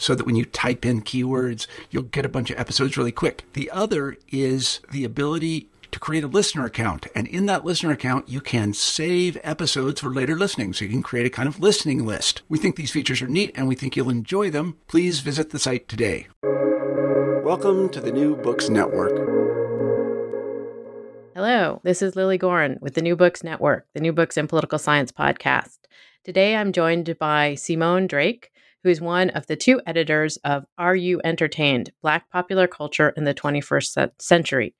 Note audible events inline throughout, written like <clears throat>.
so that when you type in keywords, you'll get a bunch of episodes really quick. The other is the ability to create a listener account. And in that listener account, you can save episodes for later listening. So you can create a kind of listening list. We think these features are neat and we think you'll enjoy them. Please visit the site today. Welcome to the New Books Network. Hello, this is Lilly Goren with the New Books Network, the New Books in Political Science podcast. Today I'm joined by Simone Drake, who is one of the two editors of Are You Entertained? Black Popular Culture in the 21st Century.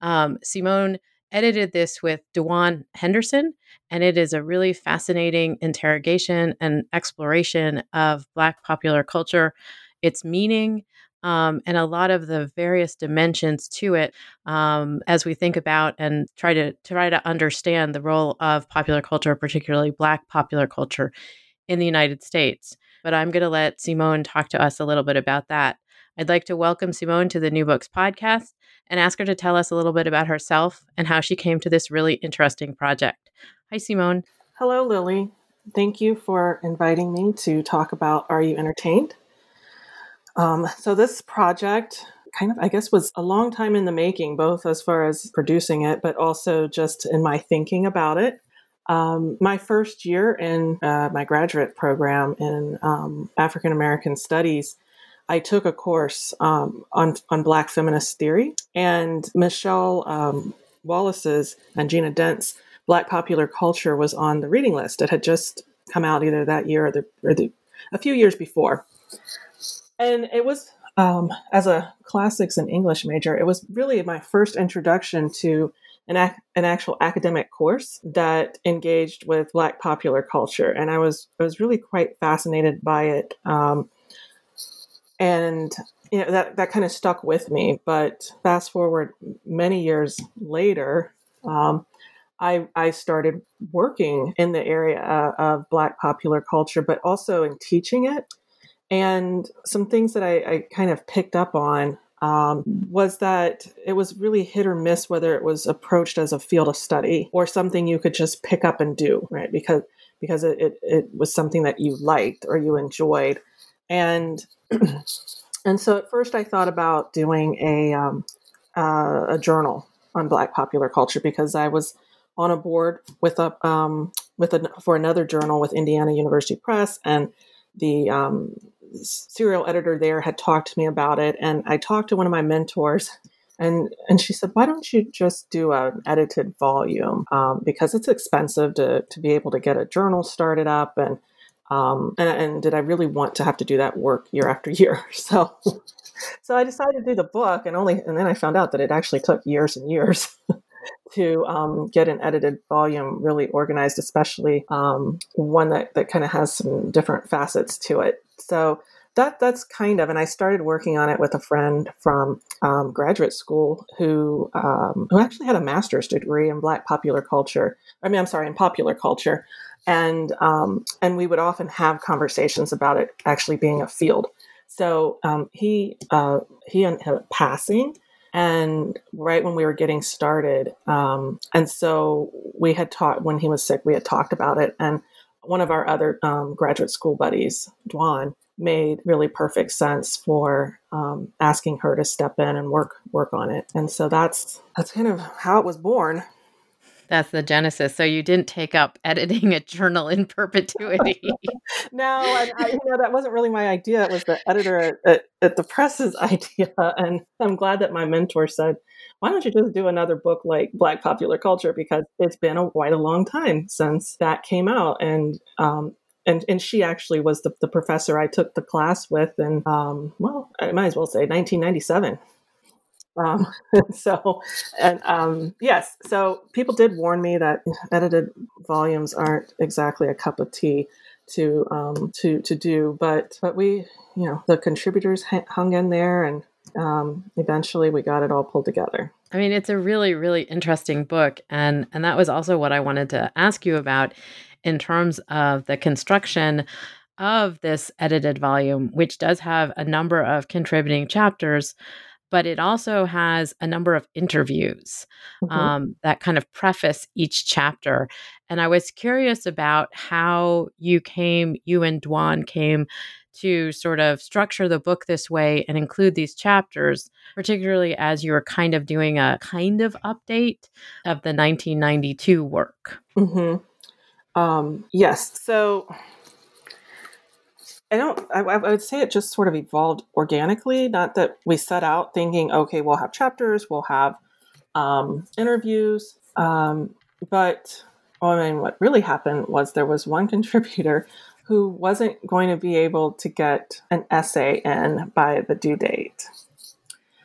Um, Simone edited this with Dwan Henderson, and it is a really fascinating interrogation and exploration of Black popular culture, its meaning, um, and a lot of the various dimensions to it um, as we think about and try to try to understand the role of popular culture, particularly Black popular culture, in the United States. But I'm going to let Simone talk to us a little bit about that. I'd like to welcome Simone to the New Books podcast and ask her to tell us a little bit about herself and how she came to this really interesting project. Hi, Simone. Hello, Lilly. Thank you for inviting me to talk about Are You Entertained? Um, so, this project kind of, I guess, was a long time in the making, both as far as producing it, but also just in my thinking about it. Um, my first year in uh, my graduate program in um, African American Studies, I took a course um, on on Black feminist theory, and Michele um, Wallace's and Gina Dent's Black popular culture was on the reading list. It had just come out either that year or the, or the a few years before and it was um, as a classics and English major, it was really my first introduction to an, ac- an actual academic course that engaged with Black popular culture, and I was I was really quite fascinated by it, um, and you know that that kind of stuck with me. But fast forward many years later. Um, I, I started working in the area of Black popular culture, but also in teaching it. And some things that I, I kind of picked up on um, was that it was really hit or miss whether it was approached as a field of study or something you could just pick up and do, right? Because because it, it, it was something that you liked or you enjoyed. And <clears throat> and so at first I thought about doing a um, uh, a journal on Black popular culture because I was on a board with a um, with a, for another journal with Indiana University Press and the um, serial editor there had talked to me about it, and I talked to one of my mentors, and and she said, "Why don't you just do an edited volume? Um, because it's expensive to to be able to get a journal started up, and um, and, and did I really want to have to do that work year after <laughs> year? So." So I decided to do the book, and only, and then I found out that it actually took years and years <laughs> to um, get an edited volume really organized, especially um, one that, that kind of has some different facets to it. So that that's kind of, and I started working on it with a friend from um, graduate school who um, who actually had a master's degree in Black popular culture. I mean, I'm sorry, in popular culture, and um, and we would often have conversations about it actually being a field. So um, he uh, he ended up passing, and right when we were getting started, um, and so we had talked when he was sick. We had talked about it, and one of our other um, graduate school buddies, Dwan, made really perfect sense for um, asking her to step in and work work on it. And so that's that's kind of how it was born. That's the genesis. So you didn't take up <laughs> editing a journal in perpetuity. <laughs> no, and I, you know that wasn't really my idea. It was the editor at, at, at, the press's <laughs> idea, and I'm glad that my mentor said, "Why don't you just do another book like Black Popular Culture?" Because it's been a quite a long time since that came out, and um, and and she actually was the, the professor I took the class with, and um, well, I might as well say 1997. Um, <laughs> so, and um, yes, so people did warn me that edited volumes aren't exactly a cup of tea to um, to to do, but but we, you know, the contributors hung in there, and um, eventually we got it all pulled together. I mean, it's a really really interesting book, and and that was also what I wanted to ask you about in terms of the construction of this edited volume, which does have a number of contributing chapters but it also has a number of interviews mm-hmm. um, that kind of preface each chapter. And I was curious about how you came, you and Dwan came to sort of structure the book this way and include these chapters, particularly as you were kind of doing a kind of update of the 1992 work. Mm-hmm. Um, yes. So I don't. I, I, would say it just sort of evolved organically. Not that we set out thinking, okay, we'll have chapters, we'll have um, interviews, um, but well, I mean, what really happened was there was one <laughs> contributor who wasn't going to be able to get an essay in by the due date.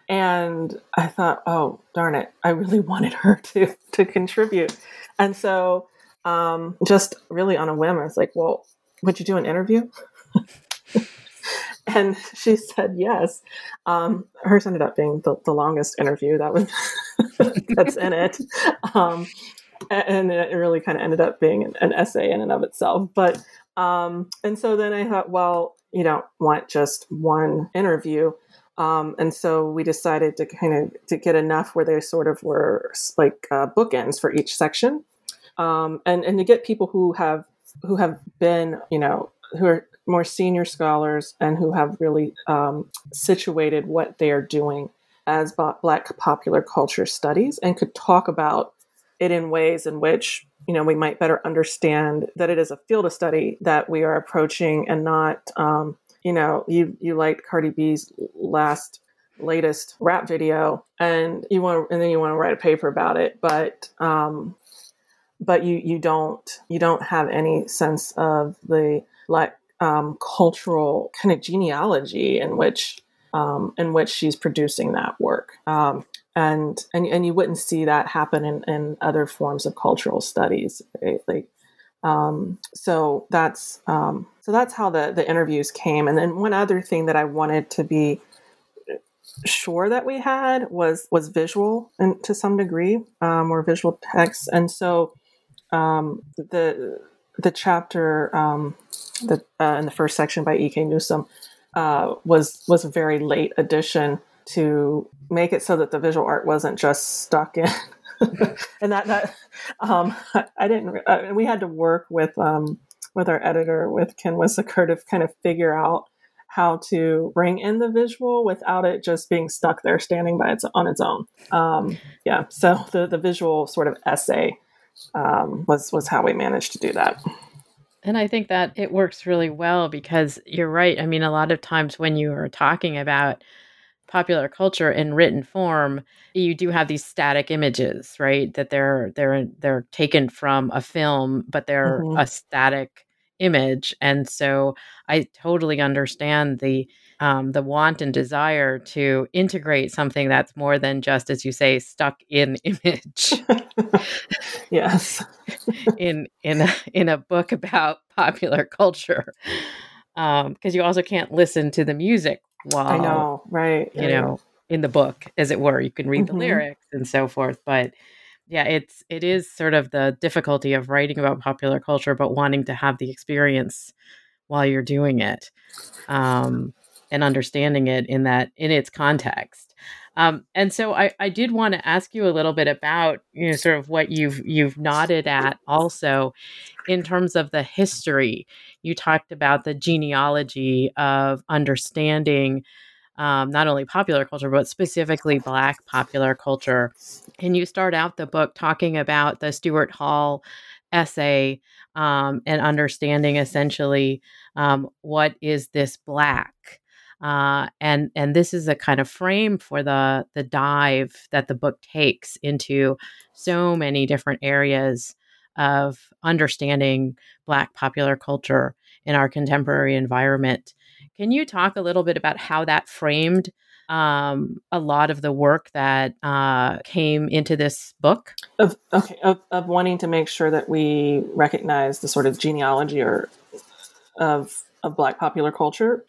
And I thought, oh darn it, I really <laughs> wanted her to to contribute. And so um, just really on a whim, I was like, well, would you do an interview? <laughs> and she said yes. Um, hers ended up being the, the longest interview that was <laughs> that's in it, um, and it really kind of ended up being an, an, essay in and of itself. But um, and so then I thought, well, you don't want just one interview. Um, and so we decided to kind of to get enough where they sort of were like uh, bookends for each section, um, and and to get people who have who have been you know who are more senior scholars and who have really um, situated what they are doing as Black popular culture studies and could talk about it in ways in which you know we might better understand that it is a field of study that we are approaching and not um, you know you you liked Cardi B's last latest rap video and you want and then you want to write a paper about it but um, but you you don't you don't have any sense of the black um, cultural kind of genealogy in which um, in which she's producing that work. Um, and, and and you wouldn't see that happen in, in other forms of cultural studies, right? Like, um, so that's um, so that's how the the interviews came. And then one other thing that I wanted to be sure that we had was was visual and to some degree um, or visual text. And so um, the the chapter um, the, uh, in the first section by E.K. Newsom uh, was was a very late addition to make it so that the visual art wasn't just stuck in. <laughs> and that that um, I didn't. Uh, we had to work with um, with our editor with Ken Wissoker to kind of figure out how to bring in the visual without it just being stuck there standing by its on its own. Um, yeah, so the the visual sort of essay um, was was how we managed to do that. And I think that it works really well because you're right. I mean, a lot of times when you are talking about popular culture in written form, you do have these static images, right? That they're they're they're taken from a film, but they're mm-hmm. a static image. And so I totally understand the um, the want and desire to integrate something that's more than just, as you say, stuck in <laughs> image. <laughs> yes, <laughs> in in a, in a book about popular culture, because um, you also can't listen to the music while I know, right? You know, in the book, as it were, you can read mm-hmm. the lyrics and so forth, but yeah it's it is sort of the difficulty of writing about popular culture but wanting to have the experience while you're doing it um and understanding it in that in its context. Um, and so I, I did want to ask you a little bit about you know sort of what you've you've nodded at also in terms of the history. You talked about the genealogy of understanding um, not only popular culture but specifically Black popular culture. And you start out the book talking about the Stuart Hall essay um, and understanding essentially um, what is this Black. Uh, and and this is a kind of frame for the the dive that the book takes into so many different areas of understanding Black popular culture in our contemporary environment. Can you talk a little bit about how that framed um, a lot of the work that uh, came into this book? Of okay, of, of wanting to make sure that we recognize the sort of genealogy or of of Black popular culture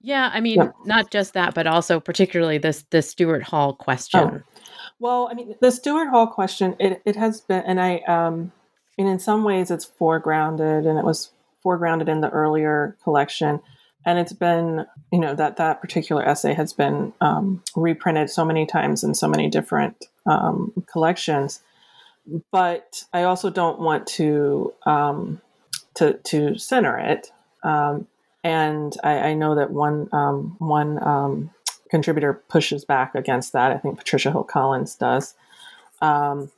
yeah, I mean, yeah. not just that, but also particularly this the Stuart Hall question. Oh. Well, I mean, the Stuart Hall question, it, it has been, and I, um, and in some ways it's foregrounded, and it was foregrounded in the earlier collection, and it's been, you know, that that particular essay has been um, reprinted so many times in so many different um, collections. But I also don't want to um, to to center it. Um, and I, I know that one um, one um, contributor pushes back against that. I think Patricia Hill Collins does. Um,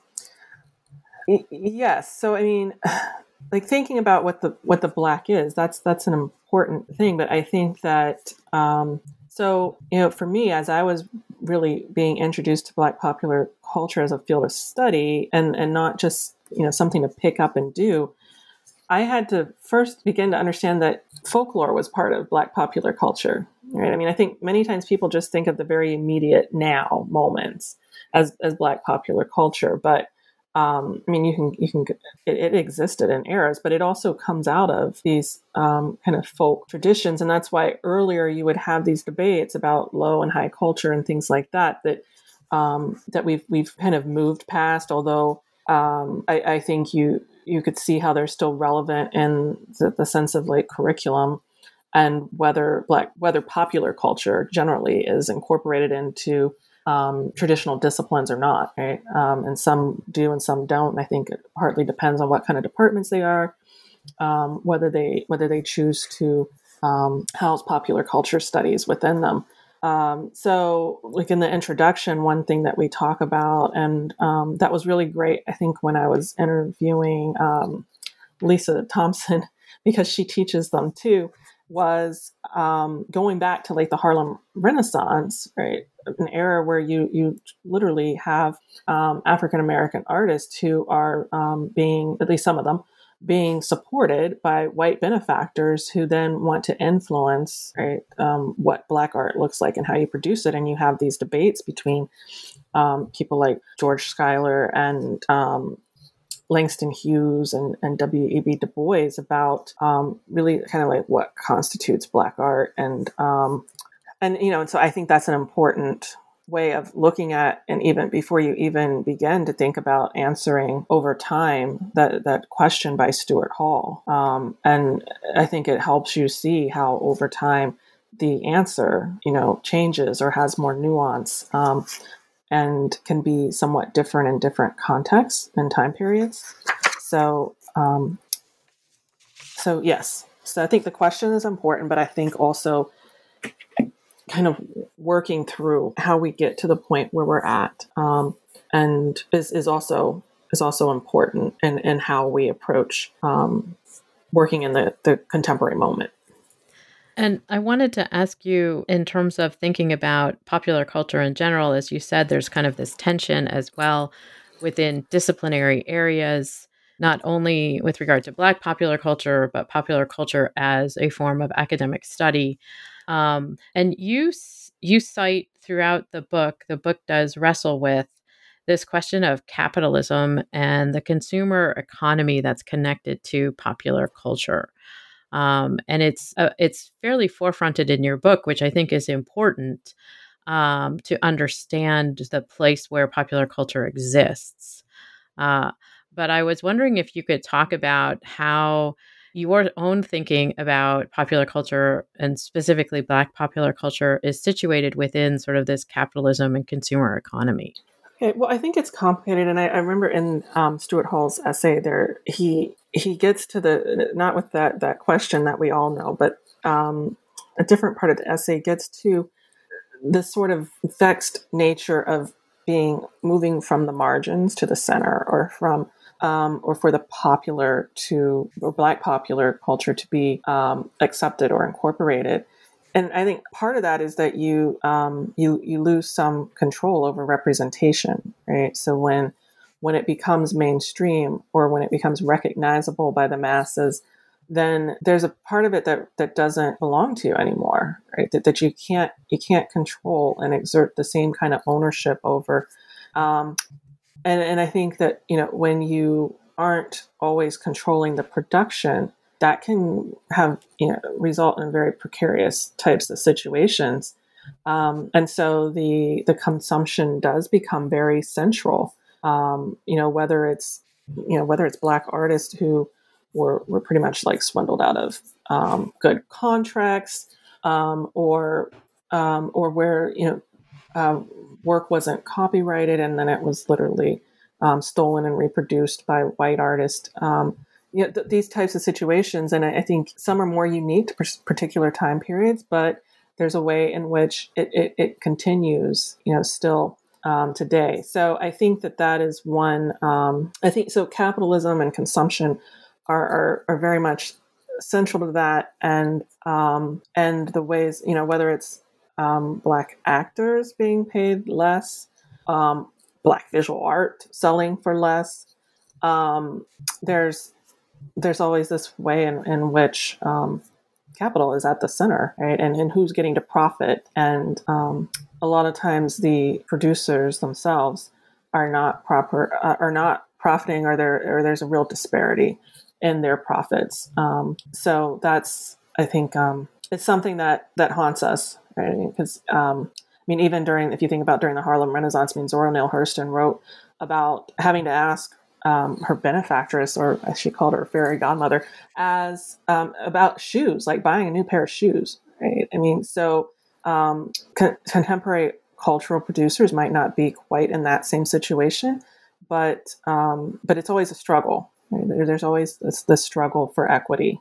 yes, so I mean, <sighs> like thinking about what the what the black is, that's that's an important thing. But I think that um, so you know, for me, as I was really being introduced to Black popular culture as a field of study, and and not just you know something to pick up and do. I had to first begin to understand that folklore was part of Black popular culture. Right? I mean, I think many times people just think of the very immediate now moments as as Black popular culture, but um, I mean, you can you can it, it, existed in eras, but it also comes out of these um, kind of folk traditions, and that's why earlier you would have these debates about low and high culture and things like that that um, that we've we've kind of moved past. Although um, I, I, think you you could see how they're still relevant in the, the sense of like curriculum and whether black whether popular culture generally is incorporated into um, traditional disciplines or not right? Um, and some do and some don't. And i think it partly depends on what kind of departments they are um, whether they whether they choose to um, house popular culture studies within them um, so, like in the introduction, one thing that we talk about, and um, that was really great, I think, when I was interviewing um, Lisa Thompson, <laughs> because she teaches them too, was um, going back to like the Harlem Renaissance, right? An era where you you literally have um, African American artists who are um, being, at least some of them, being supported by white benefactors who then want to influence right, um, what black art looks like and how you produce it. And you have these debates between um, people like George Schuyler and um, Langston Hughes and, and W.E.B. Du Bois about um, really kind of like what constitutes black art and um, and you know and so I think that's an important way of looking at and even before you even begin to think about answering over time that that question by Stuart Hall. Um, and I think it helps you see how over time the answer you know changes or has more nuance um, and can be somewhat different in different contexts and time periods. So um, so yes. So I think the question is important but I think also kind of working through how we get to the point where we're at um, and is, is also is also important in, in how we approach um, working in the, the contemporary moment. And I wanted to ask you, in terms of thinking about popular culture in general, as you said, there's kind of this tension as well within disciplinary areas, not only with regard to Black popular culture, but popular culture as a form of academic study. Um, and you you cite throughout the book, the book does wrestle with this question of capitalism and the consumer economy that's connected to popular culture. Um, and it's uh, it's fairly forefronted in your book, which I think is important um, to understand the place where popular culture exists. Uh, but I was wondering if you could talk about how your own thinking about popular culture and specifically Black popular culture is situated within sort of this capitalism and consumer economy. Okay, well, I think it's complicated, and I, I remember in um, Stuart Hall's essay there, he he gets to the not with that that question that we all know, but um, a different part of the essay gets to the sort of vexed nature of being moving from the margins to the center, or from um, or for the popular to or black popular culture to be um, accepted or incorporated and I think part of that is that you um, you you lose some control over representation, right? So when when it becomes mainstream or when it becomes recognizable by the masses, then there's a part of it that that doesn't belong to you anymore, right? That, that you can't you can't control and exert the same kind of ownership over. Um, and and I think that you know when you aren't always controlling the production that can have you know result in very precarious types of situations. Um, and so the the consumption does become very central. Um, you know whether it's you know whether it's black artists who were were pretty much like swindled out of um, good contracts um, or um, or where you know uh, work wasn't copyrighted and then it was literally um, stolen and reproduced by white artists um, you know, th- these types of situations. And I, I, think some are more unique to particular time periods, but there's a way in which it, it, it continues, you know, still um, today. So I think that that is one. Um, I think so. Capitalism and consumption are, are, are very much central to that, and um, and the ways you know whether it's um, black actors being paid less, um, black visual art selling for less. Um, there's there's always this way in, in which um, capital is at the center, right? And, and who's getting to profit. And um, a lot of times the producers themselves are not proper, uh, are not profiting, or there, or there's a real disparity in their profits. Um, so that's, I think, it's something that that haunts us, right? Because um, I mean, even during, if you think about during the Harlem Renaissance, I mean, Zora Neale Hurston wrote about having to ask um, her benefactress, or as she called her fairy godmother, as um, about shoes, like buying a new pair of shoes. Right? I mean, so um, con- contemporary cultural producers might not be quite in that same situation, but um, but it's always a struggle. Right? There's always this, this struggle for equity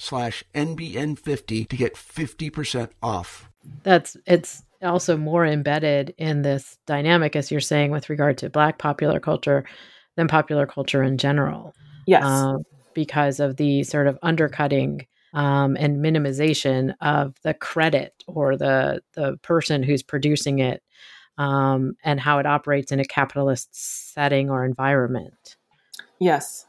slash NBN50 to get 50% off. That's, it's also more embedded in this dynamic, as you're saying, with regard to Black popular culture than popular culture in general. Yes. Uh, because of the sort of undercutting um, and minimization of the credit or the the person who's producing it um, and how it operates in a capitalist setting or environment. Yes,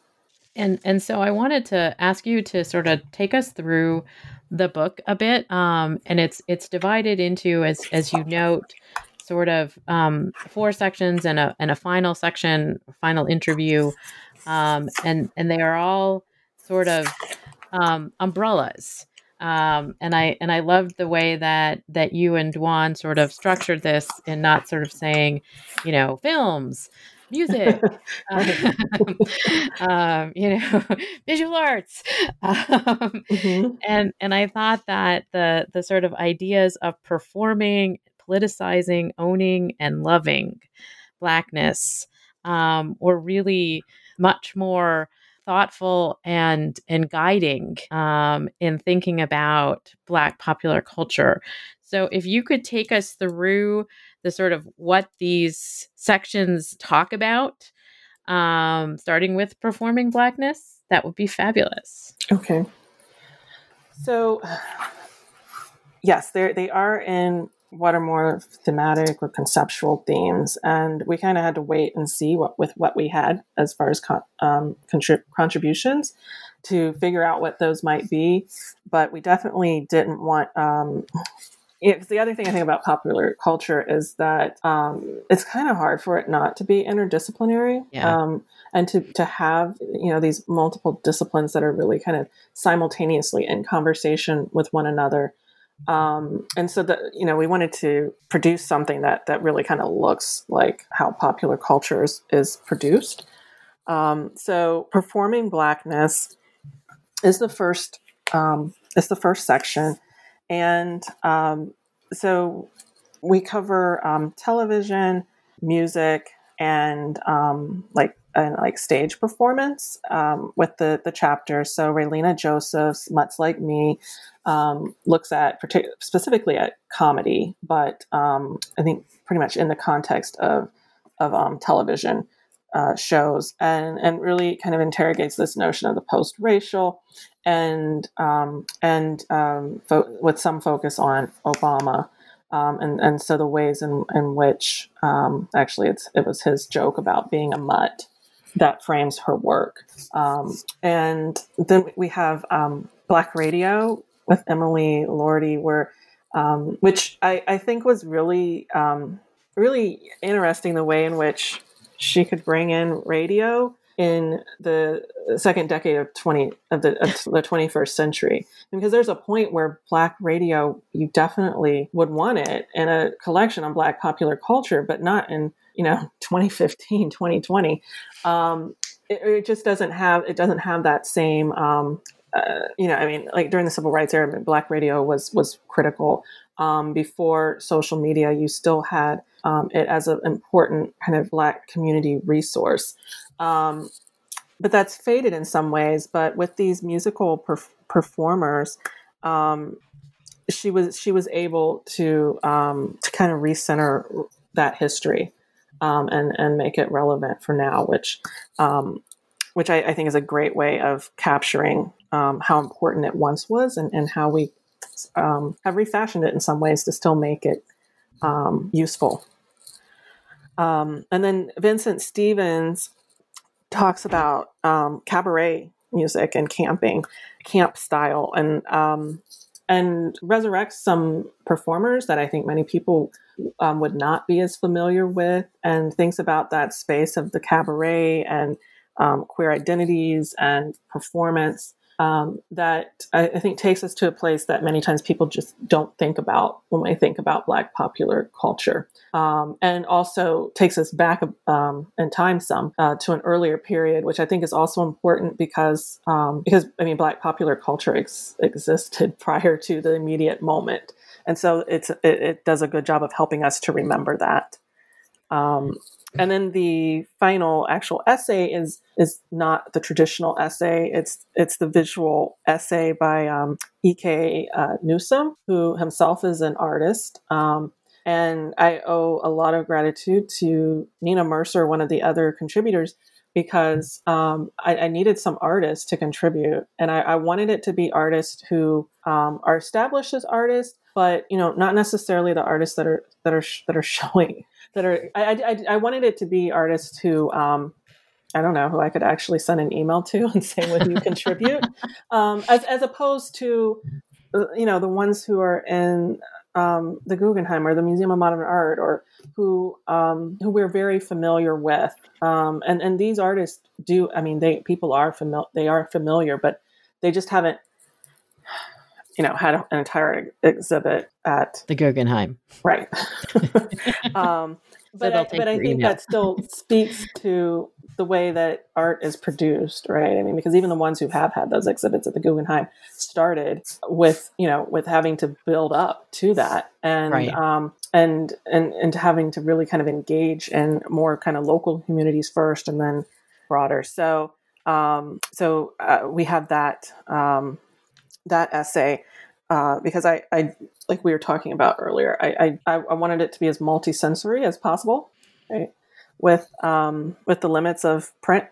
and and so I wanted to ask you to sort of take us through the book a bit. Um, and it's it's divided into as as you note, sort of um, four sections and a and a final section, final interview, um, and and they are all sort of um, umbrellas. Um, and I and I loved the way that that you and Dwan sort of structured this and not sort of saying, you know, films, music, <laughs> um, <laughs> um, you know, <laughs> visual arts, um, mm-hmm. and and I thought that the the sort of ideas of performing, politicizing, owning, and loving blackness um, were really much more thoughtful and and guiding um, in thinking about Black popular culture. So, if you could take us through the sort of what these sections talk about, um, starting with performing Blackness, that would be fabulous. Okay. So, <sighs> yes, they they are in what are more thematic or conceptual themes, and we kind of had to wait and see what with what we had as far as con- um, contrib- contributions to figure out what those might be. But we definitely didn't want. Um, it's the other thing I think about popular culture is that um, it's kind of hard for it not to be interdisciplinary. Yeah. Um, and to, to have you know these multiple disciplines that are really kind of simultaneously in conversation with one another um, and so that you know we wanted to produce something that that really kind of looks like how popular culture is, is produced um, so performing blackness is the first um, is the first section and um, so we cover um, television music and um, like and like stage performance um, with the the chapter. So Ralina Joseph's much Like Me" um, looks at partic- specifically at comedy, but um, I think pretty much in the context of of um, television uh, shows, and and really kind of interrogates this notion of the post racial, and um, and um, fo- with some focus on Obama. Um, and and so the ways in in which um, actually it's it was his joke about being a mutt that frames her work. Um, and then we have um, Black Radio with Emily Lordi, where which I, I, think was really really interesting the way in which she could bring in radio in the second decade of 20 of the, of the 21st century. Because there's a point where black radio you definitely would want it in a collection on black popular culture but not in you know <laughs> 2015 2020 um, it, it, just doesn't have it doesn't have that same um, uh, you know i mean like during the civil rights era black radio was was critical. Um, before social media you still had um, it as an important kind of black community resource. Um, but that's faded in some ways but with these musical perf- performers um, she was she was able to um, to kind of recenter that history um, and and make it relevant for now, which um, which I, I, think is a great way of capturing how important it once was and, and how we um, have refashioned it in some ways to still make it um, useful. Um, and then Vincent Stephens talks about cabaret music and camping, camp style, and and resurrects some performers that I think many people um, would not be as familiar with, and thinks about that space of the cabaret and um, queer identities and performance um, that I, I, think takes us to a place that many times people just don't think about when they think about Black popular culture. Um, and also takes us back um, in time some uh, to an earlier period, which I think is also important because um, because I mean Black popular culture ex- existed <laughs> prior to the immediate moment, and so it's it, it, does a good job of helping us to remember that. And then the final actual essay is is not the traditional essay. It's it's the visual essay by um, E.K. Uh, Newsom, who himself is an artist. Um, and I owe a lot of gratitude to Nina Mercer, one of the other contributors, because um, I, I, needed some artists to contribute, and I, I wanted it to be artists who um, are established as artists, but you know, not necessarily the artists that are that are that are <laughs> showing that are I, I, I wanted it to be artists who um, I don't know who I could actually send an email to <laughs> and say, "Would you contribute?" <laughs> um, as as opposed to uh, you know the ones who are in um, the Guggenheim or the Museum of Modern Art or who um, who we're very familiar with. Um, and and these artists do. I mean, they people are familiar. They are familiar, but they just haven't you know, had an entire exhibit at the Guggenheim. Right. <laughs> um, but I, but I think email. that still speaks to the way that art is produced, right? I mean, because even the ones who have had those exhibits at the Guggenheim started with, you know, with having to build up to that, and right. um, and and and having to really kind of engage in more kind of local communities first, and then broader. So um, so uh, we have that um, that essay uh, because I, I like we were talking about earlier. I, I I wanted it to be as multisensory as possible, right? With um, with the limits of print.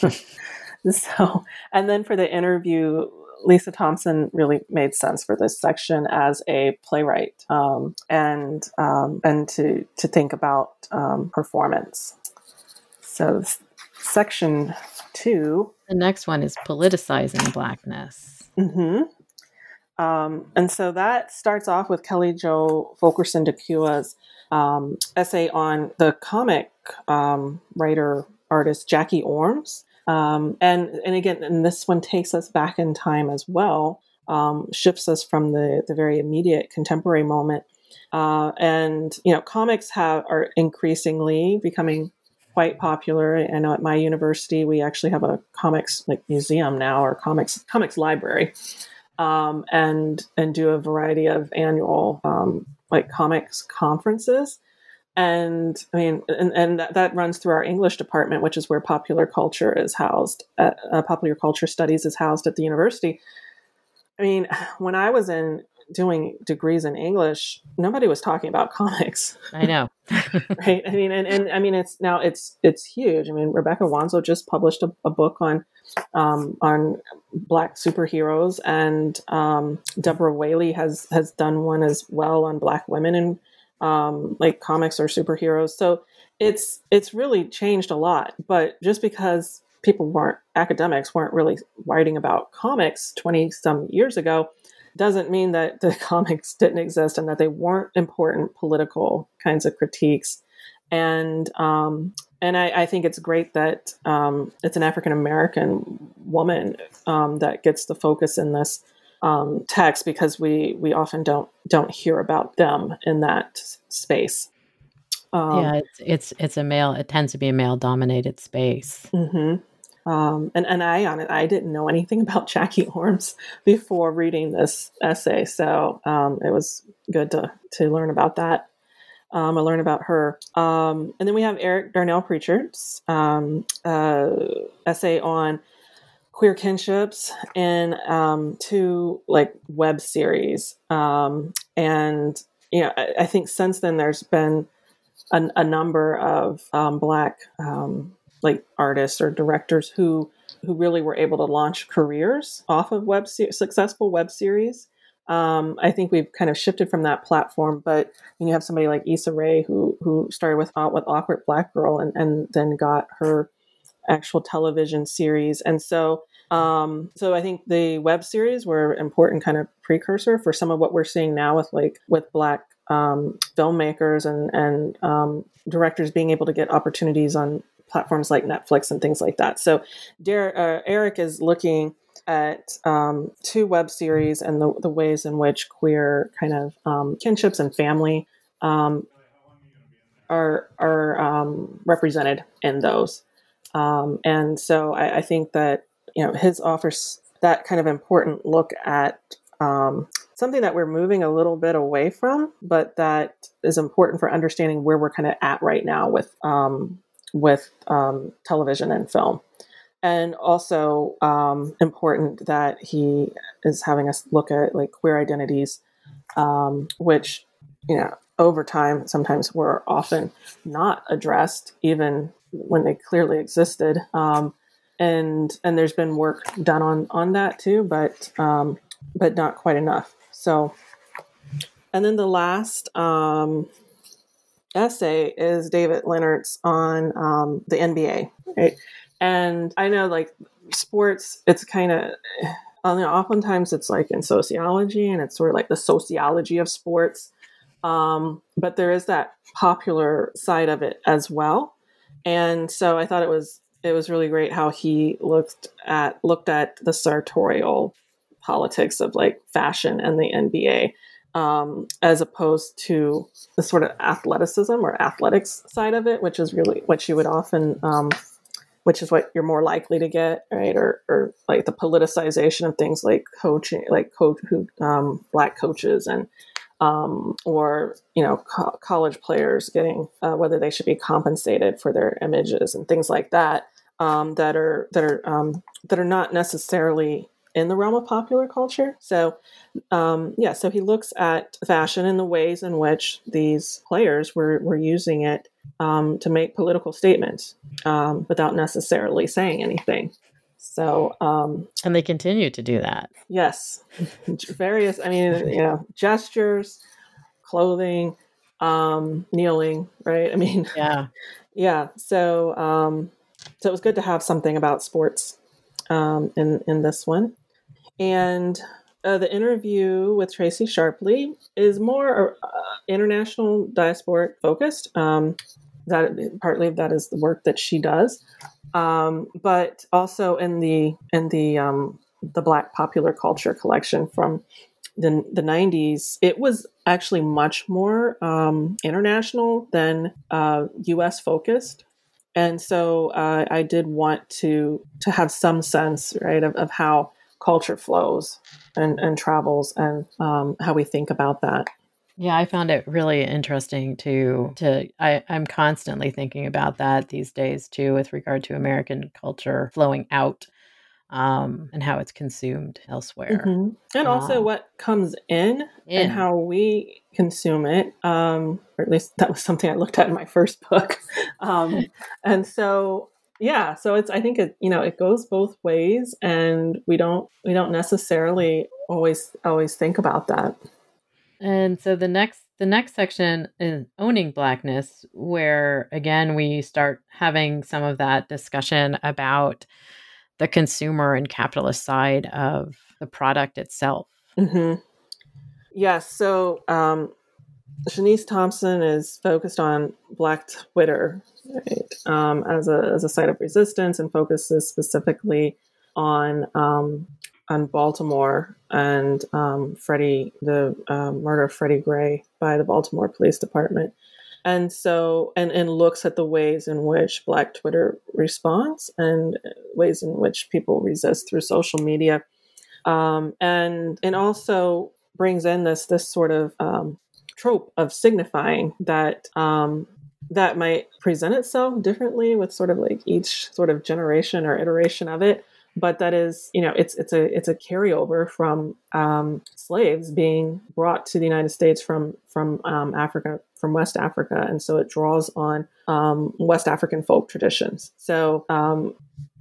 <laughs> so, and then for the interview, Lisa Thompson really made sense for this section as a playwright, um, and um, and to to think about um, performance. So, section two. The next one is politicizing blackness. Mm-hmm. Um, and so that starts off with Kelly Jo Fulkerson DeCua's um, essay on the comic um, writer artist Jackie Ormes. Um, and and again, and this one takes us back in time as well, um, shifts us from the the very immediate contemporary moment. Uh, and you know, comics have are increasingly becoming quite popular. I know at my university we actually have a comics like museum now or comics comics library, um, and and do a variety of annual um, like comics conferences and I mean, and, and that, that, runs through our English department, which is where popular culture is housed. Uh, uh, popular culture studies is housed at the university. I mean, <sighs> when I was in doing degrees in English, nobody was talking about comics. I know, <laughs> <laughs> right? I mean, and, and I mean, it's now it's it's huge. I mean, Rebecca Wanzo just published a, a book on um, on black superheroes, and um, Deborah Whaley has has done one as well on black women and um, like comics or superheroes. So it's it's really changed a lot. But just because people weren't academics weren't really writing about comics 20 some years ago doesn't mean that the <laughs> comics didn't exist and that they weren't important political kinds of critiques and um, and I, I, think it's great that um, it's an African American woman um, that gets the focus in this um, text because we we often don't don't hear about them in that space. Um, yeah, it's it's it's a male. It tends to be a male dominated space. Mm-hmm. Um, and and I on it, I didn't know anything <laughs> about Jackie Ormes before reading this essay, so um, it was good to to learn about that. Um, I learned about her, um, and then we have Eric Darnell Pritchard's um, uh, essay on queer kinships in um, two like web series. Um, and you know I, I, think since then there's been a, a number of um, black like artists or directors who who really were able to launch careers off of web se- successful web series um, I think we've kind of shifted from that platform, but you have somebody like Issa Rae who who started with uh, with Awkward Black Girl and, and then got her actual television series. And so, um, so I think the web series were important kind of precursor for some of what we're seeing now with like with black um, filmmakers and and um, directors being able to get opportunities on platforms like Netflix and things like that. So, Der- uh, Eric is looking at um, two web series and the, the ways in which queer kind of um, kinships and family um, are are um, represented in those. Um, and so I, I, think that you know his offers that kind of important look at um, something that we're moving a little bit away from, but that is important for understanding where we're kind of at right now with with television and film. And also um, important that he is having us look at like queer identities, um, which you know over time sometimes were often not addressed, even when they clearly existed. Um, and and there's been work done on on that too, but um, but not quite enough. So, and then the last um, essay is David Leonard's on um, the NBA, right? And I know like sports, it's kind of oftentimes it's like in sociology and it's sort of like the sociology of sports. Um, but there is that popular side of it as well and so I thought it was it was really great how he looked at looked at the sartorial politics of like fashion and the NBA um, as opposed to the sort of athleticism or athletics side of it, which is really what you would often, um, which is what you're more likely to get, right? Or, or like the politicization of things like coaching, like coach who um, black coaches and um, or you know co- college players getting uh, whether they should be compensated for their images and things like that um, that are that are um, that are not necessarily in the realm of popular culture. So, um, yeah, so he looks at fashion and the ways in which these players were, were using it um, to make political statements um, without necessarily saying anything. So, um, and they continue to do that. Yes, <laughs> various. I mean, you know, gestures, clothing, um, kneeling. Right. I mean, yeah, <laughs> yeah. So, um, so it was good to have something about sports um, in in this one. And uh, the interview with Tracy Sharpley is more uh, international diasporic focused. Um, that partly that is the work that she does, um, but also in the in the um, the Black popular culture collection from the the '90s, it was actually much more um, international than uh, U.S. focused and so uh, I did want to to have some sense, right, of, of how culture flows and, and travels and um, how we think about that. Yeah, I found it really interesting to to I, I'm constantly thinking about that these days too, with regard to American culture flowing out um, and how it's consumed elsewhere. Mm-hmm. And also um, what comes in, in, and how we consume it. Um, or at least that was something I looked at in my first book. <laughs> Um, and so, yeah, so it's, I think it, you know, it goes both ways and we don't, we don't necessarily always, always think about that. And so the next the next section is owning blackness where again we start having some of that discussion about the consumer and capitalist side of the product itself. Mm-hmm. Yes. So um, Shanice Thompson is focused on Black Twitter right, um, as a as a site of resistance and focuses specifically on um, on Baltimore and um, Freddie the uh, murder of Freddie Gray by the Baltimore Police Department. And so and and looks at the ways in which black twitter responds and ways in which people resist through social media. Um, and and also brings in this this sort of um, trope of signifying that um, that might present itself differently with sort of like each sort of generation or iteration of it but that is you know it's it's a it's a carryover from um, slaves being brought to the United States from from um, Africa from West Africa, and so it draws on um, West African folk traditions. So um,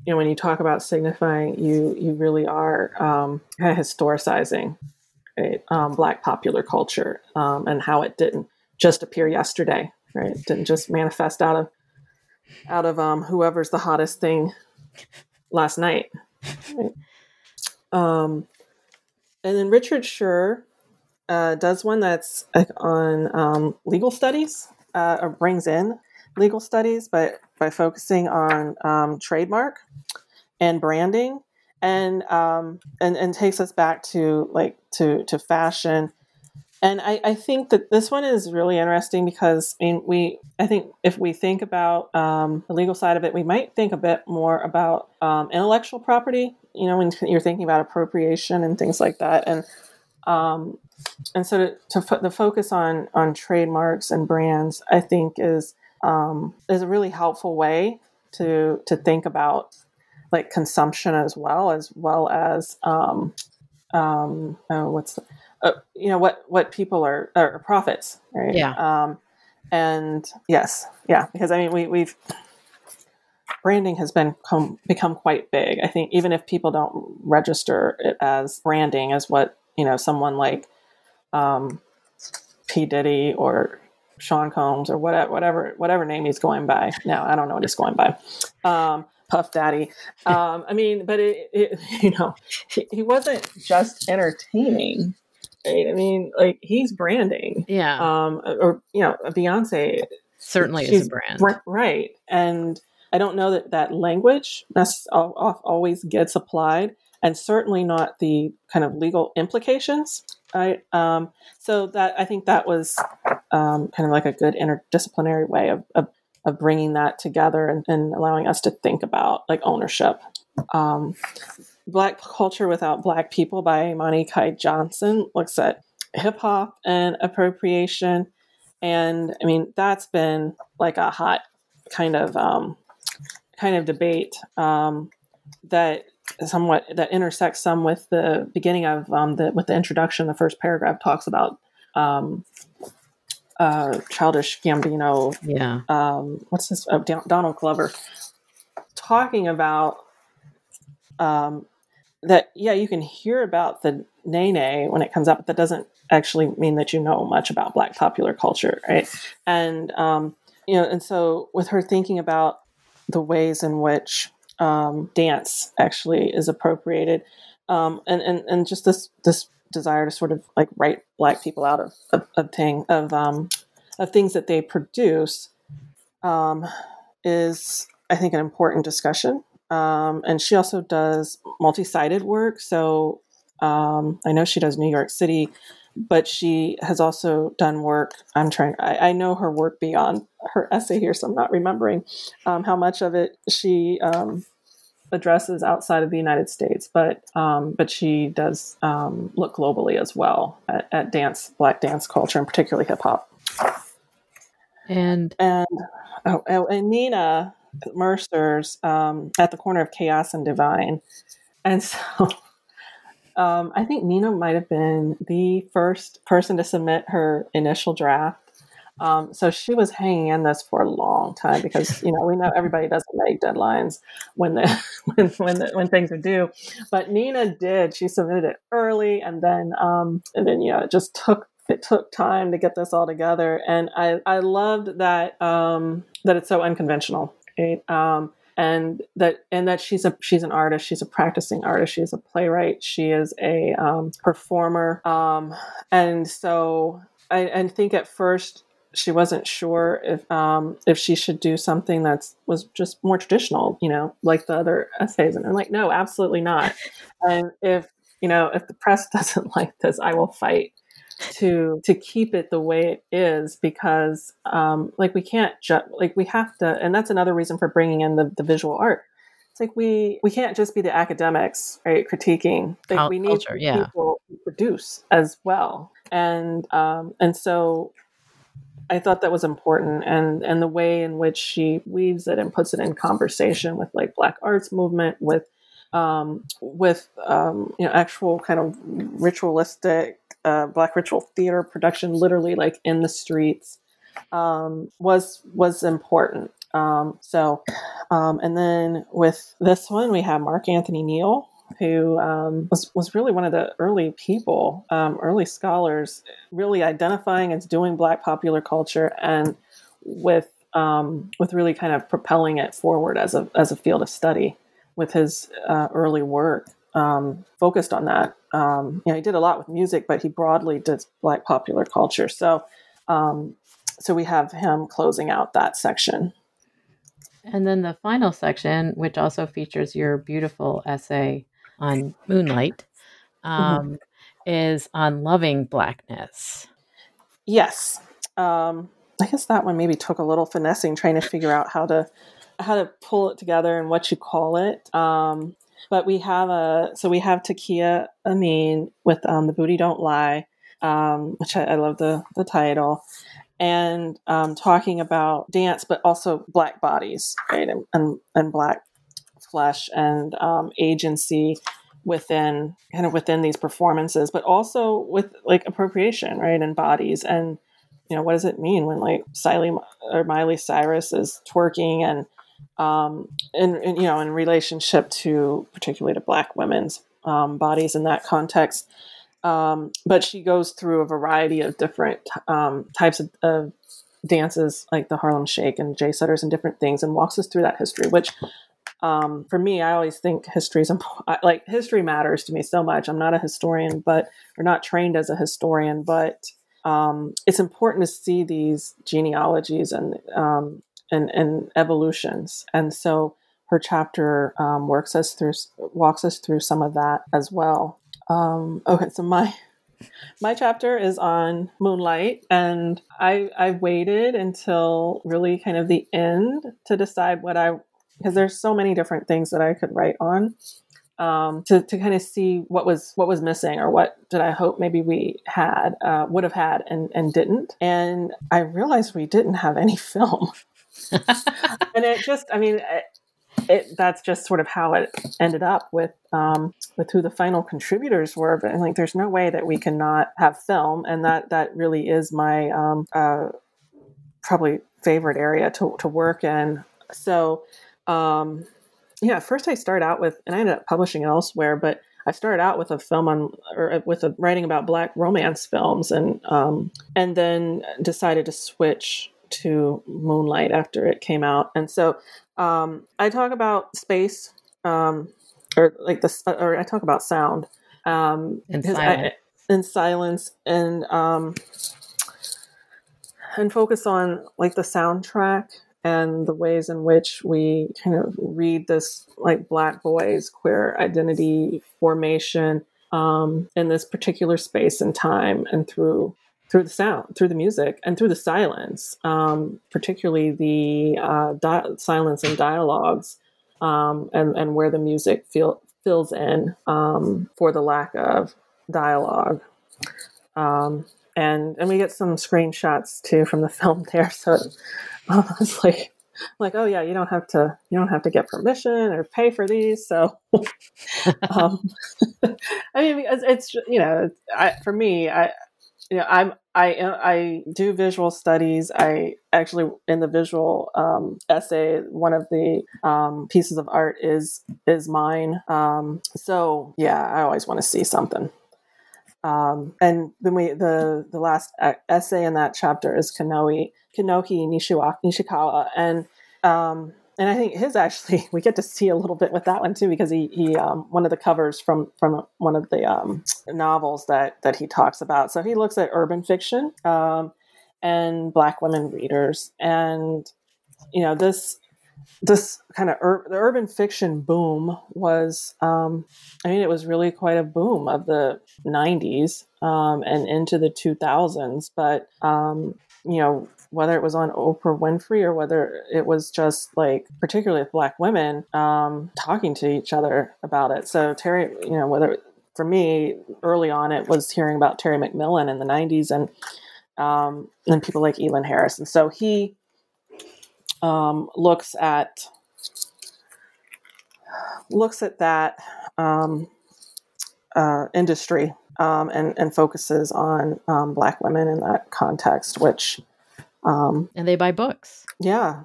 you know when you talk about signifying, you you really are um, kind of historicizing right? Um, Black popular culture and how it didn't just appear yesterday, right? It didn't just manifest out of out of um, whoever's the hottest thing last night. Right? Um, and then Richard Schur uh, does one that's on um, legal studies, uh, or brings in legal studies, but by focusing on um, trademark and branding, and um, and and takes us back to like to to fashion and I, I, think that this one is really interesting because I mean we I think if we think about um, the legal side of it, we might think a bit more about um, intellectual property. You know, when you're thinking about appropriation and things like that, and um, and so to, to the focus on on trademarks and brands, I think is um, is a really helpful way to to think about like consumption as well as well as um, um, oh, what's the, uh, you know what what people are are profits, right? Yeah. Um, and yes, yeah, because I mean we we've branding has been come, become quite big. I think even if people don't register it as branding, as what you know, someone like um, P Diddy or Sean Combs or whatever whatever whatever name he's going by now. I don't know what he's going by. Um, Puff Daddy. Um, I mean, but it, it <laughs> you know, he, he wasn't just entertaining right? I mean, like he's branding. Yeah. Um, or you know, Beyonce certainly is a brand, right? And I don't know that that language that's always gets applied, and certainly not the kind of legal implications. Right. Um, so that I think that was um, kind of like a good interdisciplinary way of, of, of bringing that together and, and, allowing us to think about like ownership. Um, Black Culture Without Black People by Imani Kai Johnson looks at hip hop and appropriation. And I mean, that's been like a hot kind of um, kind of debate um, that somewhat that intersects some with the beginning of um, the with the introduction. The first paragraph talks about um, uh, childish Gambino. Yeah. Um, what's this? Oh, Donald Glover talking about um, that. Yeah, you can hear about the Nae Nae when it comes up, but that doesn't actually mean that you know much about Black popular culture, right? And um, you know, and so with her thinking about the ways in which um, dance actually is appropriated, um, and and and just this this desire to sort of like write black people out of of, of thing of um, of things that they produce um, is I think an important discussion. Um, and she also does multi-sided work. So um, I know she does New York City, but she has also done work. I'm trying. I, I know her work beyond her essay here, so I'm not remembering um, how much of it she um, addresses outside of the United States. But um, but she does um, look globally as well at, at, dance, Black dance culture, and particularly hip hop. And and oh, oh and Nina Mercer's um, at the corner of chaos and divine, and so. <laughs> Um, I think Nina might have been the first person to submit her initial draft. Um, so she was hanging in this for a long time because you know we know everybody doesn't make deadlines when the <laughs> when when, the, when things are due, but Nina did. She submitted it early, and then um, and then you know it just took it took time to get this all together, and I I loved that um, that it's so unconventional. Right? Um, and that and that she's a she's an artist she's a practicing artist she's a playwright she is a um, performer um, and so I, I, think at first she wasn't sure if um, if she should do something that was just more traditional you know like the other essays. And i'm like no absolutely not. <laughs> And if you know if the press <laughs> doesn't like this i will fight to to keep it the way it is because um, like we can't just like we have to and that's another reason for bringing in the, the visual art. It's like we we can't just be the academics right critiquing. Like we need culture, yeah. people to produce as well. And um, and so I thought that was important and and the way in which she weaves it and puts it in conversation with like black arts movement with um, with um, you know actual kind of ritualistic uh, black ritual theater production, literally like in the streets, um, was was important. Um, so, um, and then with this one, we have Mark Anthony Neal, who um, was was really one of the early people, um, early scholars, really identifying as doing Black popular culture and with um, with really kind of propelling it forward as a as a field of study with his uh, early work um, focused on that. Um, you know, he did a lot with music, but he broadly did Black popular culture. So, um, so we have him closing out that section. And then the final section, which also features your beautiful essay on moonlight, um, mm-hmm. is on loving blackness. Yes, um, I guess that one maybe took a little finessing, trying to figure out how to how to pull it together and what you call it. Um, but we have a so we have Takiyah Amin with um, the Booty Don't Lie, um, which I, I, love the the title, and um, talking about dance, but also black bodies, right, and and, and black flesh and um, agency within kind of within these performances, but also with like appropriation, right, and bodies. And you know what does it mean when like Siley or Miley Cyrus is twerking and um, in, you know in relationship to particularly to black women's um, bodies in that context? Um, but she goes through a variety of different um, types of, of, dances like the harlem shake and J-Setters and different things and walks us through that history which um, for me i always think history is <laughs> like history matters to me so much i'm not a historian but or not trained as a historian but um, it's important to see these genealogies and um, and, and evolutions. And so her chapter um, works us through walks us through some of that as well. Um, okay, so my my chapter is on moonlight, and I I waited until really kind of the end to decide what I because there's so many different things that I could write on um, to to kind of see what was what was missing or what did I hope maybe we had uh, would have had and and didn't. And I realized we didn't have any <laughs> film. and it just, I mean, it, it, that's just sort of how it ended up with um, with who the final contributors were. But like, there's no way that we cannot have film, and that that really is my um, uh, probably favorite area to to work in. So, um, yeah, first I started out with, and I ended up publishing elsewhere, but I started out with a film on, or with a writing about black romance films, and um, and then decided to switch to Moonlight after it came out. And so um, I talk about space, um, or like the, or I talk about sound, um, and silence, I, and silence, and um, and focus on like the soundtrack and the ways in which we kind of read this like black boys queer identity formation um, in this particular space and time and through through the sound, through the music, and through the silence, um, particularly the uh, di- silence and dialogues, um, and and where the music feel, fills in um, for the lack of dialogue. And and we get some screenshots too from the <laughs> film there, so um, <laughs> it's like like oh yeah you don't have to you don't have to get permission or pay for these so <laughs> um, i mean it's, it's you know I, for me i you know, I'm I I do visual studies. I actually in the visual um, essay, one of the um, pieces of art is is mine. Um, so yeah, I always want to see something. Um, and then we the the last essay in that chapter is Kinohi Kinohi Nishikawa, and um, and I think his actually <laughs> we get to see a little bit with that one too because he he um, one of the covers from from one of the um, novels that that he talks about. So he looks at urban fiction um, and Black women readers, and you know this this kind of ur- the urban fiction boom was um, I mean it was really quite a boom of the 90s um, and into the 2000s, but um, you know whether it was on Oprah Winfrey or whether it was just like, particularly with Black women, um, talking to each other about it. So Terry, you know, whether for me early on it was hearing about Terry McMillan in the '90s and um, and people like Elin Harris, and so he um, looks at looks at that um, uh, industry um, and, and focuses on um, Black women in that context, which um, and they buy books. Yeah.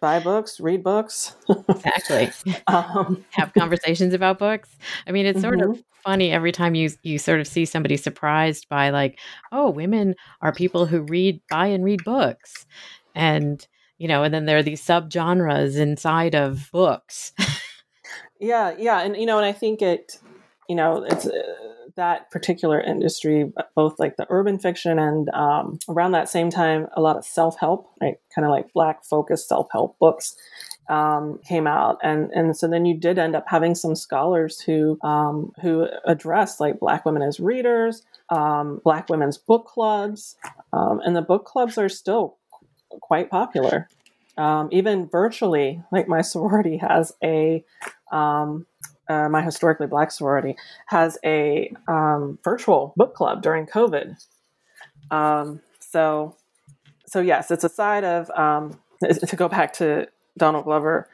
buy books, read books. exactly. <laughs> Um, Have conversations about books. I mean, it's sort mm-hmm. of funny every time you you sort of see somebody surprised by like, oh, women are people who read, buy and read books, and you know, and then there are these subgenres inside of books. <laughs> yeah, yeah, and you know, and I think it, you know, it's. Uh, that particular industry, both like the urban fiction and um, around that same time, a lot of self help, right? Kind of like black focused self help books um, came out, and and so then you did end up having some scholars who um, who address like black women as readers, um, black women's book clubs, um, and the book clubs are still quite popular. Um, even virtually, like my <laughs> sorority has a um, uh, my historically black sorority has a um, virtual book club during COVID. Um, so, so yes, it's a side of um, <laughs> to go back to Donald Glover,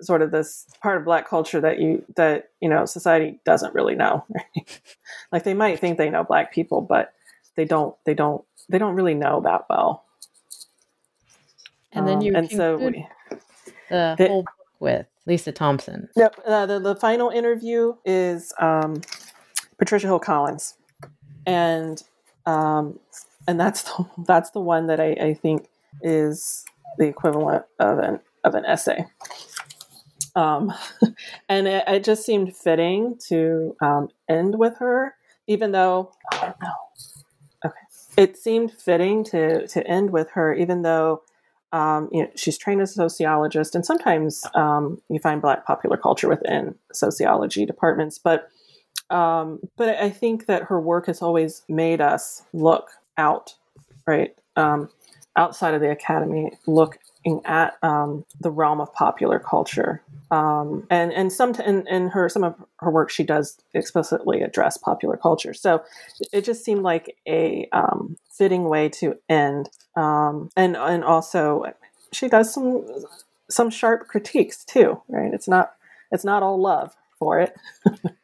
sort of this part of black culture that you that you know society doesn't really know. Right? <laughs> like they might think they know black people, but they don't. They don't. They don't really know that well. And then um, you and so we, the, the whole book with Lisa Thompson. Yep. Uh, the, the final interview is um, Patricia Hill Collins, and um, and that's <laughs> the, that's the one that I, I think is the equivalent of an of an essay. Um, <laughs> and it, it, just seemed fitting to um, end with her, even though I don't know. Okay, it seemed fitting to to end with her, even though um, you know, she's trained as a sociologist, and sometimes um, you find Black popular culture within sociology departments. But um, but I think that her work has always made us look out, right, um, outside of the academy, looking at um, the realm of popular culture. Um, and and some in, in her some of her work she does explicitly address popular culture. So it just seemed like a fitting way to end. Um, and and also, she does some some sharp critiques too, right? It's not it's not all love for it. <laughs>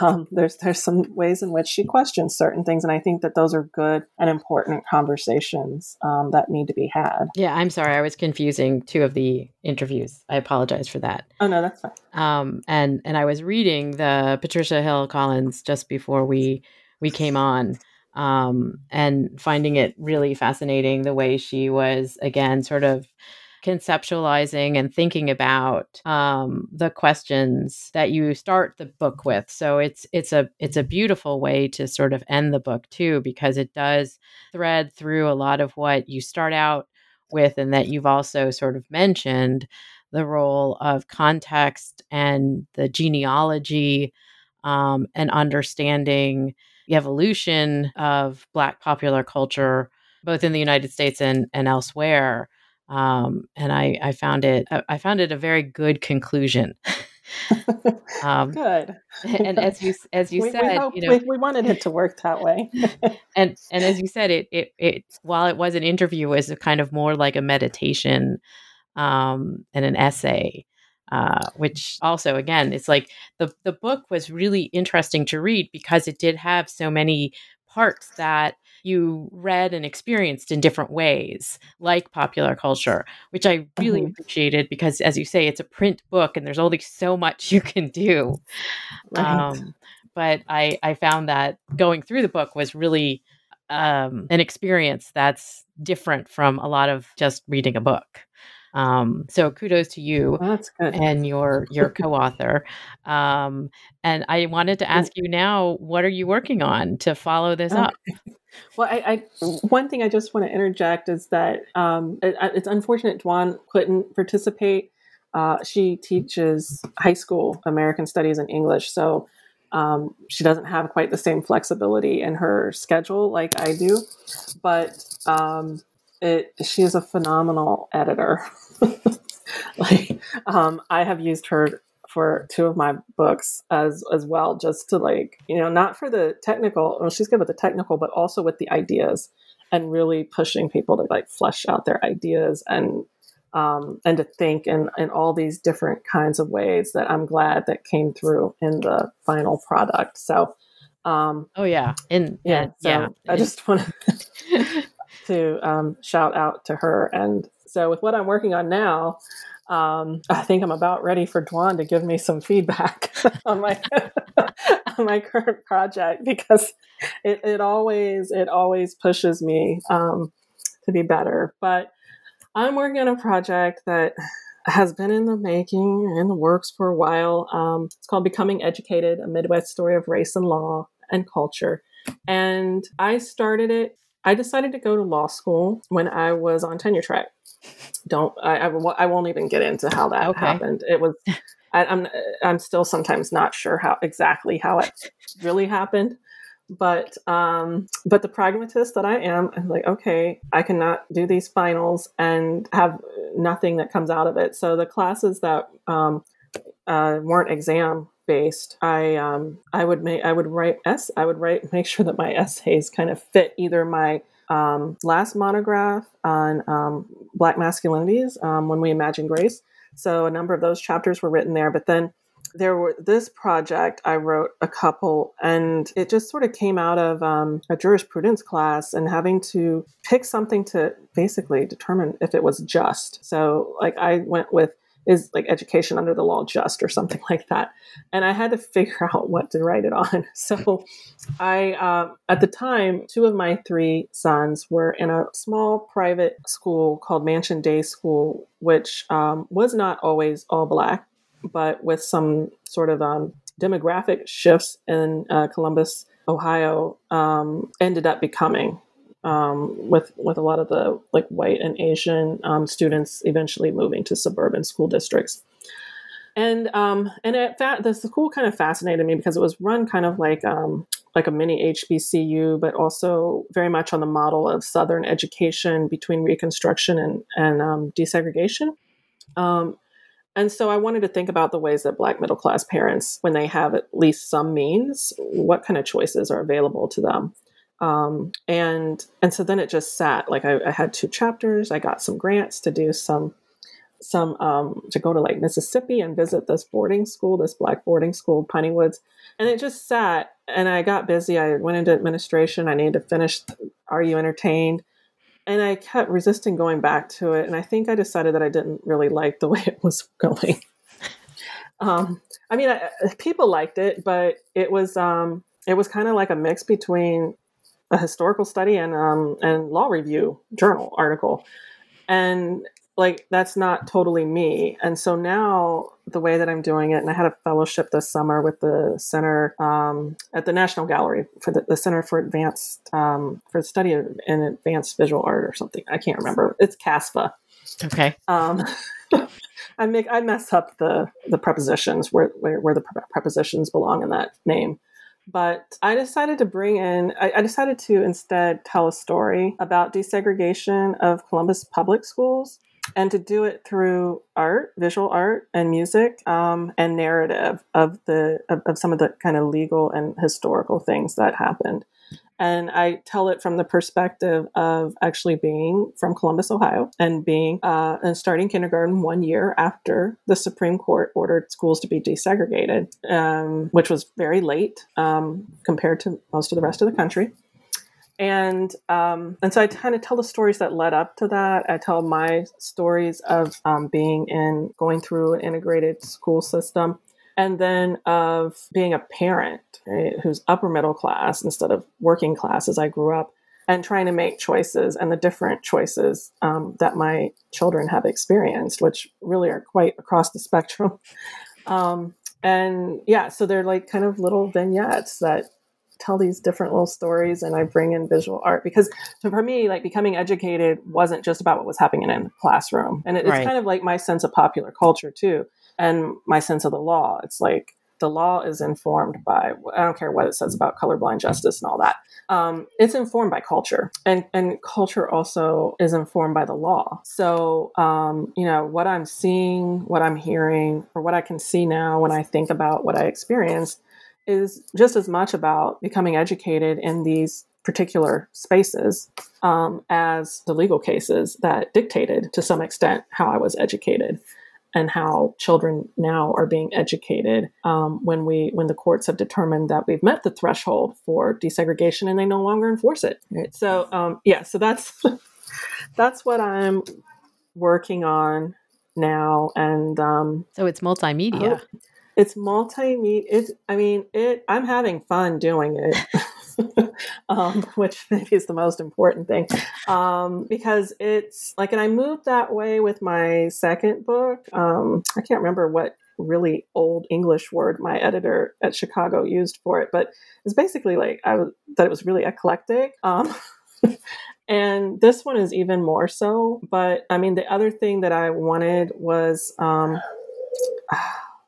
um, there's there's some ways in which she questions certain things, and I think that those are good and important conversations um, that need to be had. Yeah, I'm sorry, I was confusing two of the interviews. I apologize for that. Oh no, that's fine. Um, and and I was reading the Patricia Hill Collins just before we we came on. Um, and finding it really fascinating the way she was again sort of conceptualizing and thinking about um, the questions that you start the book with. So it's it's a it's a beautiful way to sort of end the book too, because it does thread through a lot of what you start out with, and that you've also sort of mentioned the role of context and the genealogy um, and understanding the evolution of Black popular culture, both in the United States and, and elsewhere um, and I, I found it I found it a very good conclusion. <laughs> <laughs> um, good. and as you as you we, said, we, you know, we, we, wanted it to work that way. <laughs> and and as you said, it it it while it was an interview, was kind of more like a meditation um, and an essay. Uh, which also again it's like the the book was really interesting to read because it did have so many parts that you read and experienced in different ways, like popular culture, which I really mm-hmm. appreciated because, as you say, it's a print book and there's only so much you can do. Right. Um, but I, I found that going through the book was really um, an experience that's different from a lot of just reading a book. Um, so kudos to you well, and your your <laughs> co-author. Um, and I wanted to ask you now, what are you working on to follow this okay. up? Well, I, I, one thing I just want to interject is that um, it, it's unfortunate Dwan couldn't participate. Uh, she teaches high school American Studies and English, so um, she doesn't have quite the same flexibility in her schedule like I do. But um, it, she is a phenomenal editor. <laughs> <laughs> like um, I have used her for two of my books as as well, just to like you know not for the technical. Well, she's good with the technical, but also with the ideas and really pushing people to like flesh out their ideas and um, and to think in, in all these different kinds of ways that I'm glad that came through in the final product. So, um, oh yeah, and yeah, so yeah. I just want <laughs> <laughs> to um, shout out to her. And so, with what I'm working on now, um, I think I'm about ready for Dwan to give me some feedback <laughs> on my <laughs> on my current project because it, it always it always pushes me um, to be better. But I'm working on a project that has been in the making in the works for a while. Um, it's called Becoming Educated: A Midwest Story of Race and Law and Culture. And I started it. I decided to go to law school when I was on tenure track don't I, I, I, won't even get into how that okay. happened. It was <laughs> I, am I'm, I'm still sometimes not sure how exactly how it really happened, but um, but the pragmatist that I am, I'm like, okay, I cannot do these finals and have nothing that comes out of it. So the classes that um, uh, weren't exam based, I um, I would make I would write s I would write <laughs> make sure that my <laughs> essays kind of fit either my um, last monograph on um, Black masculinities um, when we imagine grace. So a number of those chapters were written there, but then there were this project I wrote a couple, and it just sort of came out of um, a jurisprudence class and having to pick something to basically determine if it was just. So like I went with is like education under the law just or something <laughs> like that. And i had to figure <laughs> out what to write it on. <laughs> So i uh, at the time two of my three sons were in a small private school called mansion day school which um, was not always all black but with some sort of um, demographic shifts in uh, columbus ohio um, ended up becoming um, with with a lot of the like white and Asian um, students eventually moving to suburban school districts. And um, and it fa- the school kind of fascinated me because it was run kind of like um, like a mini HBCU, but also very much on the model of Southern education between Reconstruction and and um, desegregation. Um, and so I wanted to think about the ways that Black middle class parents, when they have at least some means, what kind of choices are available to them um, and and so then it just sat like I, I, had two chapters i got some grants to do some some um, to go to like Mississippi and visit this boarding school, this black boarding school, Piney Woods, and it just sat. And I got busy. I went into administration. I needed to finish. Are you entertained? And I kept resisting going back to it. And I think I decided that I didn't really like the <laughs> way it was going. um, I mean, I, people liked it, but it was um, it was kind of like a mix between a historical study and um, and law review journal article, and like that's not totally me. And so now the way that I'm doing it, and I had a fellowship this summer with the center um, at the National Gallery for the, the Center for Advanced um, for the Study of in Advanced Visual Art or something. I can't remember. It's CASVA. Okay. Um, <laughs> I make I mess up the the prepositions where where, where the prepositions belong in that name. But I decided to bring in, I, I decided to instead tell a story about desegregation of Columbus public schools and to do it through art, visual art, and music, um, and narrative of the of, of, some of the kind of legal and historical things that happened and I tell it from the perspective of actually being from Columbus, Ohio, and being uh, and starting kindergarten one year after the Supreme Court ordered schools to be desegregated, um, which was very late um, compared to most of the rest of the country. And um, and so I kind of tell the stories that led up to that. I tell my stories of um, being in going through an integrated school system and then of being a parent right, who's upper middle class instead of working class as I grew up, and trying to make choices and the different choices um, that my children have experienced, which really are quite across the <laughs> spectrum. Um, and yeah, so they're like kind of little vignettes that tell these different little stories and I bring in visual art because so for me, like becoming educated wasn't just about what was happening in the classroom. And it's right. kind of like my sense of popular culture too and my sense of the law. It's like the law is informed by I don't care what it says about colorblind justice and all that. Um, it's informed by culture, and and culture also is informed by the law. So um, you know what I'm seeing, what I'm hearing, or what I can see now when I think about what I experienced is just as much about becoming educated in these particular spaces um, as the legal cases that dictated to some extent how I was educated and how children now are being educated um, when we when the courts have determined that we've met the threshold for desegregation and they no longer enforce it. Right? So um, yeah, so that's <laughs> that's what I'm working on now, and um, so it's multimedia. Oh, it's multimedia. It's I mean it. I'm having fun doing it. <laughs> <laughs> um, which <laughs> maybe is the most important thing um, because it's like, and I moved that way with my second book. Um, I can't remember what really old English word my editor at Chicago used for it, but it's basically like I that it was really eclectic. Um, <laughs> and this one is even more so. But I mean, the other thing that I wanted was. Um,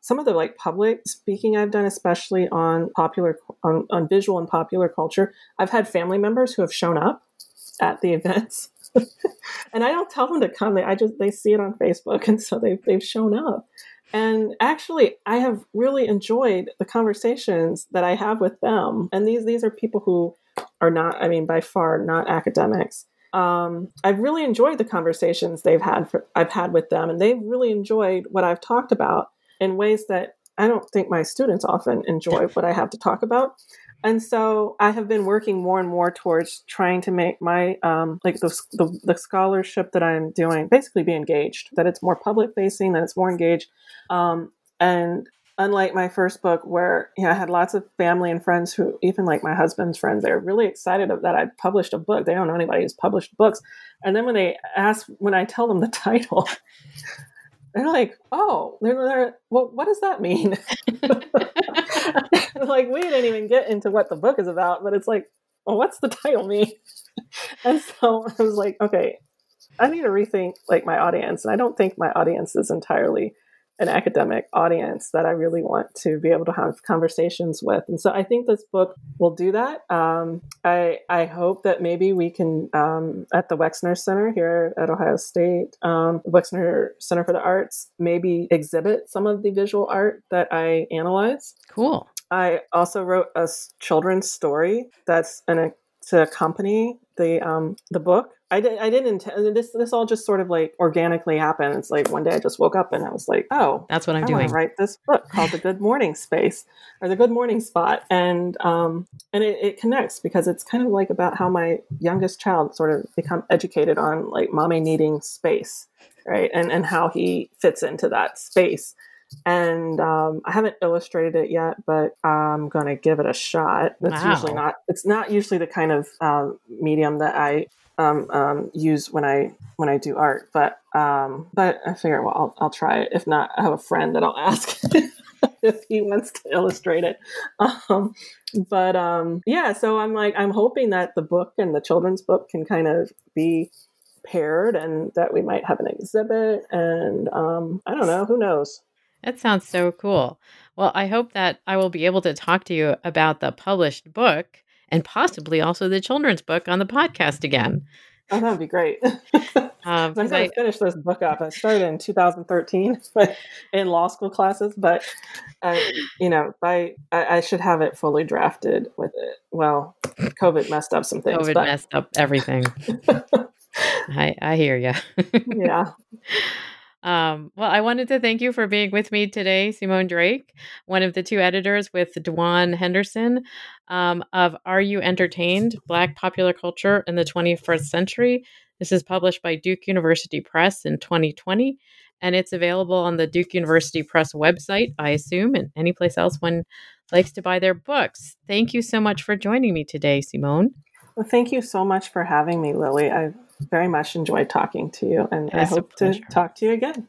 some of the like public speaking I've done, especially on popular on, on visual and popular culture, I've had family members who have shown up at the events. <laughs> and I don't tell them to come. They I just they see it on Facebook and so they've they've shown up. And actually I have really enjoyed the conversations that I have with them. And these these are people who are not, I mean, by far not academics. Um, I've really enjoyed the conversations they've had for, I've had with them, and they've really enjoyed what I've talked about in ways that I don't think my students often enjoy what I have to talk about. And so I have been working more and more towards trying to make my um, like the, the, the scholarship that I'm doing basically be engaged, that it's more public facing, that it's more engaged. Um, and unlike my first book, where you know I had lots of family and friends who, even like my husband's friends, they're really excited that I published a book. They don't know anybody who's published books. And then when they ask, when I tell them the <laughs> title, they're like, oh, they're, they're well, what does that mean? <laughs> like, we didn't even get into what the book is about, but it's like, well, what's the title mean? <laughs> and so I was like, okay, I need to rethink like my audience. And I don't think my audience is entirely an academic audience that I really want to be able to have conversations with. And so I think this book will do that. Um, I, I hope that maybe we can, um, at the Wexner Center here at Ohio State, um, Wexner Center for the Arts, maybe exhibit some of the visual art that I analyze. Cool. I also wrote a children's story that's an, to accompany the um, the book I, did, I didn't intend this. This all just sort of like organically happened. It's like one day I just woke up and I was like, oh, That's what I'm I doing. write this book called The Good Morning Space or The Good Morning Spot, and um, and it, it connects because it's kind of like about how my youngest child sort of become educated on like mommy needing space, right, and and how he fits into that space. And um, I haven't illustrated it yet, but I'm gonna give it a shot. It's Wow. usually not. It's not usually the kind of um, medium that I um, um, use when I when I do art. But um, but I figure well I'll, I'll try it. If not, I have a friend that I'll <laughs> ask <laughs> if he wants to illustrate it. Um, but um, yeah, so I'm like I'm hoping that the book and the children's book can kind of be paired and that we might have an exhibit and um, I don't know who knows. That sounds so cool. Well, I hope that I will be able to talk to you about the published book and possibly also the children's book on the podcast again. Oh, that would be great. <laughs> Um, I'm going I- to finish this book up. I started in 2013 <laughs> but in law school classes, but uh, you know, by I, I should have it fully drafted with it. Well, COVID messed up some things, COVID but messed up everything. <laughs> I, I hear you. yeah, Um, well, I wanted to thank you for being with me today, Simone Drake, one of the two editors with Dwan Henderson um, of Are You Entertained? Black Popular Culture in the 21st Century. This is published by Duke University Press in 2020, and it's available on the Duke University Press website, I assume, and any place else one likes to buy their books. Thank you so much for joining me today, Simone. well, thank you so much for having me, Lilly. I very much enjoyed talking to you, and I hope to talk to you again.